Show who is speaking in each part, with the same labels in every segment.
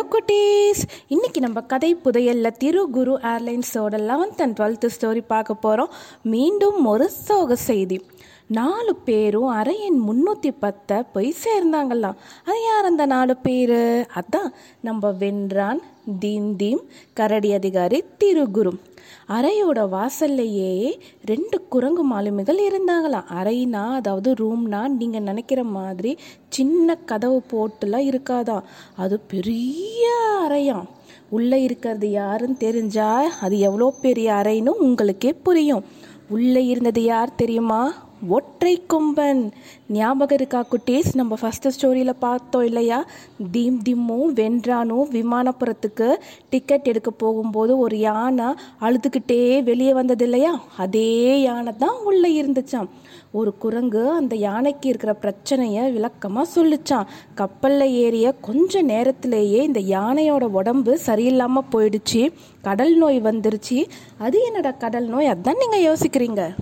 Speaker 1: Hello குட்டீஸ். இன்னைக்கு நம்ம கதை புதையல்ல திரு குரு ஏர்லைன்ஸோட லெவன்த் அண்ட் டுவெல்த்து ஸ்டோரி பார்க்க போகிறோம் மீண்டும் ஒரு சோக செய்தி. நாலு பேரும் அரையன் முந்நூற்றி பத்தை போய் சேர்ந்தாங்களாம். அது யார் அந்த நாலு பேர்? அதான் நம்ம வென்றான் தீம் தீம் கரடி அதிகாரி திருகுரு அறையோட வாசல்லையே ரெண்டு குரங்கு மாலுமிகள் இருந்தாங்களாம். அறைனா அதாவது ரூம்னா நீங்கள் நினைக்கிற மாதிரி சின்ன கதவு போட்டுலாம் இருக்காதான் அது பெரிய அறையாம். உள்ளே இருக்கிறது யாருன்னு தெரிஞ்சா அது எவ்வளோ பெரிய அறைன்னு உங்களுக்கே புரியும். உள்ளே இருந்தது யார் தெரியுமா? ஒற்றை கொம்பன். ஞாபகம் இருக்கா குட்டீஸ்? நம்ம ஃபஸ்ட்டு ஸ்டோரியில் பார்த்தோம் இல்லையா? தீம் திம்மும் வென்றானும் விமானப்புறத்துக்கு டிக்கெட் எடுக்க போகும்போது ஒரு யானை அழுதுகிட்டே வெளியே வந்தது இல்லையா? அதே யானை தான் உள்ளே இருந்துச்சான் ஒரு குரங்கு அந்த யானைக்கு இருக்கிற பிரச்சனையை விளக்கமாக சொல்லிச்சான் கப்பலில் ஏறிய கொஞ்ச நேரத்திலேயே இந்த யானையோட உடம்பு சரியில்லாமல் போயிடுச்சு. கடல் நோய் வந்துருச்சு. அது என்னடா கடல் நோய்? அதான் நீங்கள் யோசிக்கிறீங்க.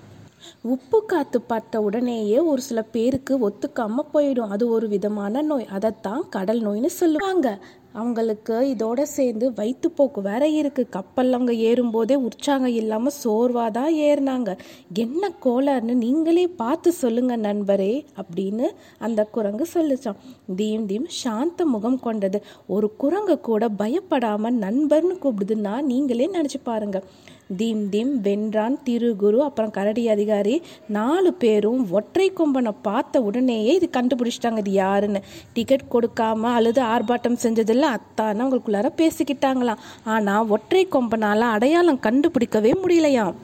Speaker 1: உப்பு காத்து பார்த்த உடனேயே ஒரு சில பேருக்கு ஒத்துக்காம போயிடும். அது ஒரு விதமான நோய். அதைத்தான் கடல் நோய்னு சொல்லுவாங்க. அவங்களுக்கு இதோட சேர்ந்து வயிற்றுப்போக்கு வேற இருக்கு. கப்பல் அவங்க ஏறும்போதே உற்சாகம் இல்லாமல் சோர்வாக தான் ஏறினாங்க. என்ன கோளாறுன்னு நீங்களே பார்த்து சொல்லுங்க நண்பரே அப்படின்னு அந்த குரங்கு சொல்லிச்சான் தீம் தீம் சாந்த முகம் கொண்டது. ஒரு குரங்கு கூட பயப்படாமல் நண்பர்னு கூப்பிடுதுன்னா நீங்களே நினச்சி பாருங்க. தீம் தீம் வென்றான் திருகுரு. அப்புறம் கரடி அதிகாரி நாலு பேரும் ஒற்றை கொம்பனை பார்த்த உடனேயே இது கண்டுபிடிச்சிட்டாங்க இது யாருன்னு. டிக்கெட் கொடுக்காம அழுது ஆர்ப்பாட்டம் செஞ்சதில்ல அத்தான்னு அவங்களுக்குள்ளார பேசிக்கிட்டாங்களாம். ஆனால் ஒற்றை கொம்பனால் அடையாளம் கண்டுபிடிக்கவே முடியலையாம்.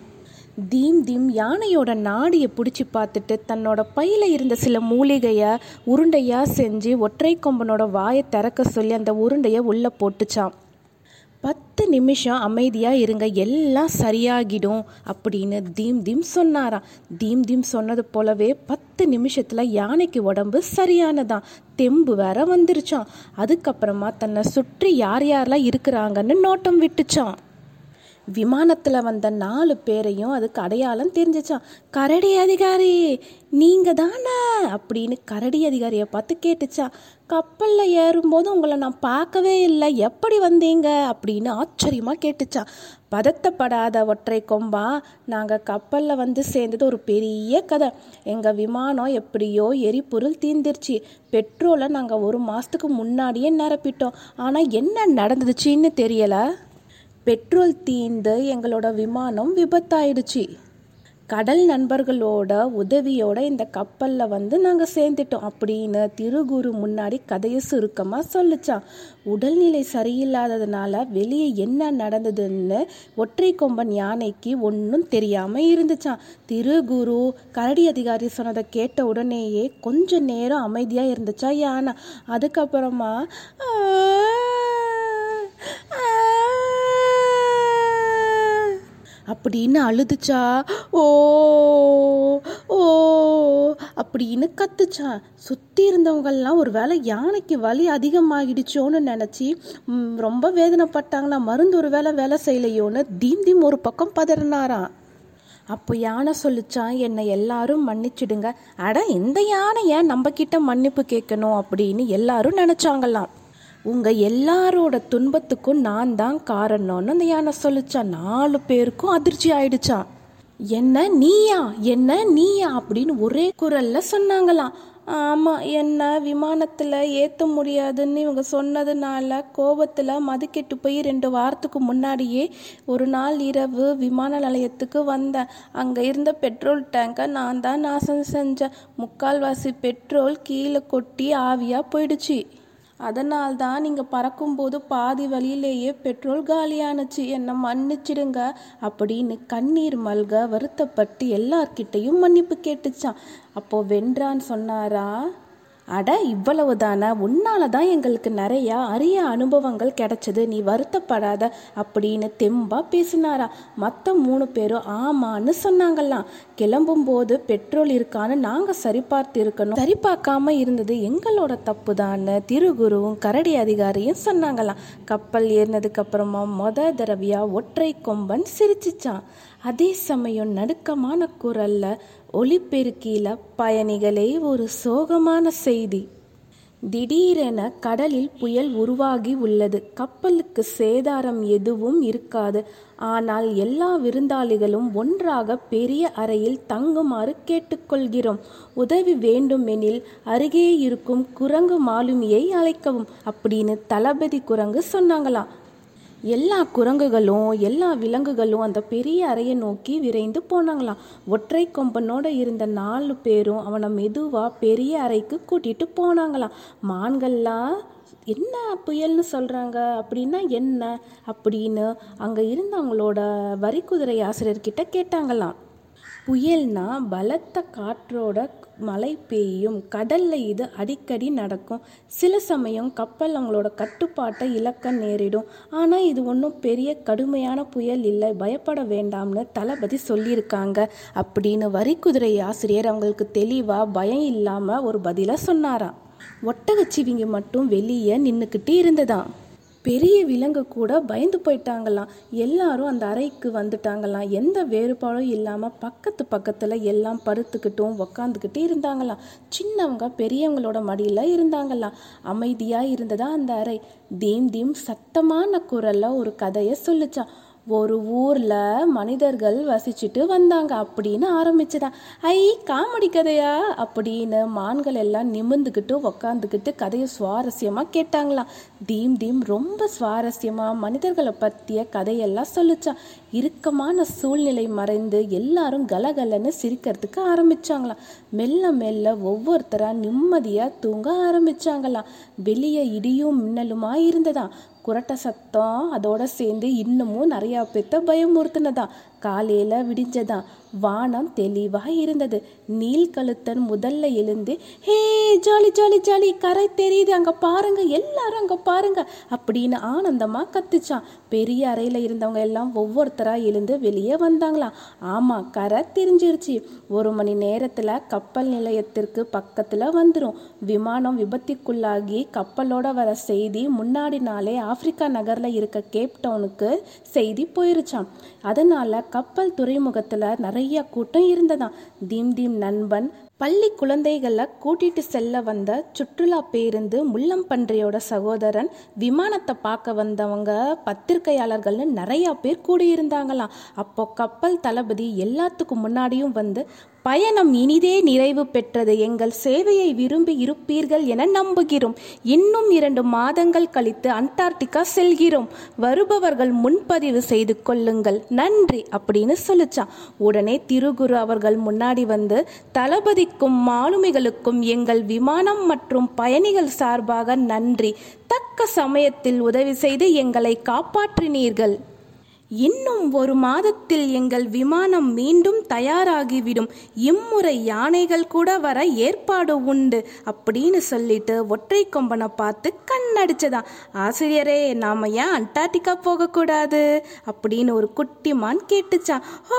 Speaker 1: தீம் தீம் யானையோட நாடியை பிடிச்சி பார்த்துட்டு தன்னோட பையில் இருந்த சில மூலிகையை உருண்டையாக செஞ்சு ஒற்றை கொம்பனோட வாயை திறக்க சொல்லி அந்த உருண்டையை உள்ளே போட்டுச்சான் பத்து நிமிஷம் அமைதியாக இருங்க எல்லாம் சரியாகிடும் அப்படின்னு தீம் தீம் சொன்னாராம் தீம் தீம் சொன்னது போலவே பத்து நிமிஷத்தில் யானைக்கு உடம்பு சரியானதான் தெம்பு வேற வந்துருச்சான் அதுக்கப்புறமா தன்னை சுற்றி யார் யாரெல்லாம் இருக்கிறாங்கன்னு நோட்டம் விட்டுச்சான் விமானத்தில் வந்த நாலு பேரையும் அதுக்கு அடையாளம் தெரிஞ்சிச்சான் கரடி அதிகாரி நீங்கள் தானே அப்படின்னு கரடி அதிகாரியை பார்த்து கேட்டுச்சான் கப்பலில் ஏறும்போது உங்களை நான் பார்க்கவே இல்லை. எப்படி வந்தீங்க? அப்படின்னு ஆச்சரியமாக கேட்டுச்சான் பதத்தப்படாத ஒற்றை கொம்பா நாங்கள் கப்பலில் வந்து சேர்ந்தது ஒரு பெரிய கதை. எங்கள் விமானம் எப்படியோ எரிபொருள் தீர்ந்துருச்சு. பெட்ரோலை நாங்கள் ஒரு மாதத்துக்கு முன்னாடியே நிரப்பிட்டோம். ஆனால் என்ன நடந்துச்சுன்னு தெரியலை. பெட்ரோல் தீர்ந்து எங்களோட விமானம் விபத்தாயிடுச்சு. கடல் நண்பர்களோட உதவியோட இந்த கப்பலில் வந்து நாங்கள் சேர்ந்துட்டோம் அப்படின்னு திருகுரு முன்னாடி கதையை சுருக்கமாக சொல்லிச்சான் உடல்நிலை சரியில்லாததுனால வெளியே என்ன நடந்ததுன்னு ஒற்றை கொம்பன் யானைக்கு ஒன்றும் தெரியாமல் இருந்துச்சான் திருகுரு கரடி அதிகாரி சொன்னதை கேட்ட உடனேயே கொஞ்ச நேரம் அமைதியாக இருந்துச்சா யானை. அதுக்கப்புறமா அப்படின்னு அழுதுச்சா? ஓ ஓ அப்படின்னு கத்துச்சா? சுற்றி இருந்தவங்கெல்லாம் ஒரு வேளை யானைக்கு வலி அதிகமாகிடுச்சோன்னு நினச்சி ரொம்ப வேதனைப்பட்டாங்கண்ணா மருந்து ஒரு வேளை வேலை செய்யலையோன்னு தீம் தீம் ஒரு பக்கம் பதறினாராம். அப்போ யானை சொல்லிச்சான் என்னை எல்லாரும் மன்னிச்சிடுங்க. அட இந்த யானை ஏன் நம்ம கிட்ட மன்னிப்பு கேட்கணும்? அப்படின்னு எல்லாரும் நினச்சாங்களாம். உங்கள் எல்லாரோட துன்பத்துக்கும் நான் தான் காரணம்னு அந்த யானை சொல்லிச்சான் நாலு பேருக்கும் அதிர்ச்சி ஆயிடுச்சான் என்ன நீயா? என்ன நீயா? அப்படின்னு ஒரே குரல்ல சொன்னாங்களாம். ஆமாம் என்ன விமானத்தில் ஏற்ற முடியாதுன்னு இவங்க சொன்னதுனால கோபத்தில் மதுக்கெட்டு போய் ரெண்டு வாரத்துக்கு முன்னாடியே ஒரு நாள் இரவு விமான நிலையத்துக்கு வந்தேன். அங்கே இருந்த பெட்ரோல் டேங்கை நான் தான் நாசம் செஞ்சேன். முக்கால்வாசி பெட்ரோல் கீழே கொட்டி ஆவியாக போயிடுச்சு. அதனால் தான் நீங்கள் பறக்கும்போது பாதி வழியிலேயே பெட்ரோல் காலியானுச்சு. என்னை மன்னிச்சிடுங்க. அப்படின்னு கண்ணீர் மல்க வருத்தப்பட்டு எல்லார்கிட்டையும் மன்னிப்பு கேட்டுச்சான் அப்போ வென்றான் சொன்னாரா? அட இவ்வளவு தானே உன்னால தான் எங்களுக்கு நிறையா அரிய அனுபவங்கள் கிடைச்சது. நீ வருத்தப்படாத அப்படின்னு தெம்பா பேசினாரா. மற்ற மூணு பேரும் ஆமான்னு சொன்னாங்களாம். கிளம்பும்போது பெட்ரோல் இருக்கான்னு நாங்கள் சரிபார்த்து இருக்கணும் சரிபார்க்காம இருந்தது எங்களோட தப்பு தான்னு திருகுருவும் கரடி அதிகாரியும் சொன்னாங்களாம். கப்பல் ஏறினதுக்கு அப்புறமா மொத தடவையா ஒற்றை கொம்பன் சிரிச்சிச்சான். அதே சமயம் நடுக்கமான குரல்ல ஒளிபெருக்கியில பயணிகளே ஒரு சோகமான செய்தி. திடீரென கடலில் புயல் உருவாகி உள்ளது. கப்பலுக்கு சேதாரம் எதுவும் இருக்காது. ஆனால் எல்லா விருந்தாளிகளும் ஒன்றாக பெரிய அறையில் தங்குமாறு கேட்டுக்கொள்கிறோம். உதவி வேண்டுமெனில் அருகே இருக்கும் குரங்கு மாலுமியை அழைக்கவும் அப்படின்னு தளபதி குரங்கு சொன்னாங்களாம். எல்லா குரங்குகளும் எல்லா விலங்குகளும் அந்த பெரிய அறையை நோக்கி விரைந்து போனாங்களாம். ஒற்றை கொம்பனோட இருந்த நாலு பேரும் அவனை மெதுவாக பெரிய அறைக்கு கூட்டிட்டு போனாங்களாம். மான்கள்லாம் என்ன புயல்னு சொல்கிறாங்க அப்படின்னா என்ன? அப்படின்னு அங்கே இருந்தவங்களோட வரிக்குதிரை ஆசிரியர்கிட்ட கேட்டாங்களாம். புயல்னா பலத்த காற்றோட மழை பெய்யும். கடல்ல இது அடிக்கடி நடக்கும். சில சமயம் கப்பல் அவங்களோட கட்டுப்பாட்டை இழக்க நேரிடும். ஆனால் இது ஒன்றும் பெரிய கடுமையான புயல் இல்லை. பயப்பட வேண்டாம்னு தளபதி சொல்லியிருக்காங்க. அப்படின்னு வரிக்குதிரை ஆசிரியர் அவங்களுக்கு தெளிவாக பயம் இல்லாமல் ஒரு பதிலாக சொன்னாராம். ஒட்டகச்சிவிங்க மட்டும் வெளியே நின்றுக்கிட்டு இருந்ததாம். பெரிய விலங்கு கூட பயந்து போயிட்டாங்களாம். எல்லாரும் அந்த அறைக்கு வந்துட்டாங்களாம். எந்த வேறுபாடும் இல்லாமல் பக்கத்து பக்கத்தில் எல்லாம் படுத்துக்கிட்டும் உக்காந்துக்கிட்டு இருந்தாங்களாம். சின்னவங்க பெரியவங்களோட மடியில் இருந்தாங்களாம். அமைதியாக இருந்ததா அந்த அறை. தீம் தீம் சத்தமான குரலில் ஒரு கதையை சொல்லிச்சான் ஒரு ஊரில் மனிதர்கள் வசிச்சுட்டு வந்தாங்க அப்படின்னு ஆரம்பிச்சுதான். ஐ காமெடி கதையா? அப்படின்னு மான்கள் எல்லாம் நிமிர்ந்துக்கிட்டு உக்காந்துக்கிட்டு கதையை சுவாரஸ்யமாக கேட்டாங்களாம். தீம் தீம் ரொம்ப சுவாரஸ்யமாக மனிதர்களை பற்றிய கதையெல்லாம் சொல்லிச்சான் இறுக்கமான சூழ்நிலை மறைந்து எல்லாரும் கலகலன்னு சிரிக்கிறதுக்கு ஆரம்பிச்சாங்களாம். மெல்ல மெல்ல ஒவ்வொருத்தராக நிம்மதியாக தூங்க ஆரம்பிச்சாங்களாம். வெளியே இடியும் மின்னலுமா இருந்ததாம். குரட்டை சத்தம் அதோட சேர்ந்து இன்னமும் நிறைய பேத்த பயமுறுத்துனதா காலையில விடிஞ்சதான் வானம் தெளிவாக இருந்தது. நீல்கழுத்தன் முதல்ல எழுந்து ஹே ஜாலி ஜாலி ஜாலி கரை தெரியுது அங்க பாருங்க எல்லாரும் அங்க பாருங்க அப்படின்னு ஆனந்தமா கத்துச்சான். பெரிய அறையில இருந்தவங்க எல்லாம் ஒவ்வொருத்தரா எழுந்து வெளியே வந்தாங்களாம் ஆமா கரை தெரிஞ்சிருச்சு. ஒரு மணி நேரத்துல கப்பல் நிலையத்திற்கு பக்கத்துல வந்துடும் விமானம் விபத்துக்குள்ளாகி கப்பலோட வர செய்தி முன்னாடி நாளே ஆப்பிரிக்கா நகர்ல இருக்க கேப் டவுனுக்கு செய்தி போயிருச்சான் அதனால கப்பல் துறைமுகத்தில் நிறைய கூட்டம் இருந்ததாம். தீம் தீம் நண்பன் பள்ளி குழந்தைகளை கூட்டிட்டு செல்ல வந்த சுற்றுலா பேருந்து முள்ளம்பன்றியோட சகோதரன் விமானத்தை பார்க்க வந்தவங்க பத்திரிகையாளர்கள்னு நிறைய பேர் கூடியிருந்தாங்களாம். அப்போ கப்பல் தளபதி எல்லாத்துக்கும் முன்னாடியும் வந்து பயணம் இனிதே நிறைவு பெற்றது. எங்கள் சேவையை விரும்பி இருப்பீர்கள் என நம்புகிறோம். இன்னும் இரண்டு மாதங்கள் கழித்து அண்டார்டிகா செல்கிறோம். வருபவர்கள் முன்பதிவு செய்து கொள்ளுங்கள். நன்றி அப்படின்னு சொல்லிச்சான் உடனே திருகுரு அவர்கள் முன்னாடி வந்து தளபதி தளபதிக்கும் மாலுமிகளுக்கும் எங்கள் விமானம் மற்றும் பயணிகள் சார்பாக நன்றி. தக்க சமயத்தில் உதவி செய்து எங்களை காப்பாற்றினீர்கள். இன்னும் ஒரு மாதத்தில் எங்கள் விமானம் மீண்டும் தயாராகிவிடும். இம்முறை யானைகள் கூட வர ஏற்பாடு உண்டு அப்படின்னு சொல்லிட்டு ஒற்றை கொம்பனை பார்த்து கண்ணடிச்சதான் ஆசிரியரே நாம ஏன் அண்டார்டிகா போகக்கூடாது? அப்படின்னு ஒரு குட்டி மான் கேட்டுச்சான் ஓ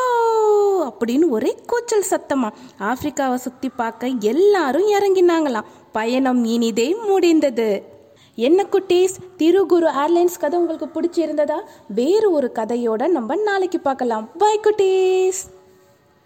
Speaker 1: அப்படின்னு ஒரே கூச்சல் சத்தமா ஆப்பிரிக்காவை சுத்தி பார்க்க எல்லாரும் இறங்கினாங்களாம். பயணம் இனிதே முடிந்தது. என்ன குட்டீஸ்? திருகுரு ஏர்லைன்ஸ் கதை உங்களுக்கு பிடிச்சிருந்ததா? வேறு ஒரு கதையோட நம்ம நாளைக்கு பார்க்கலாம். பாய் குட்டீஸ்!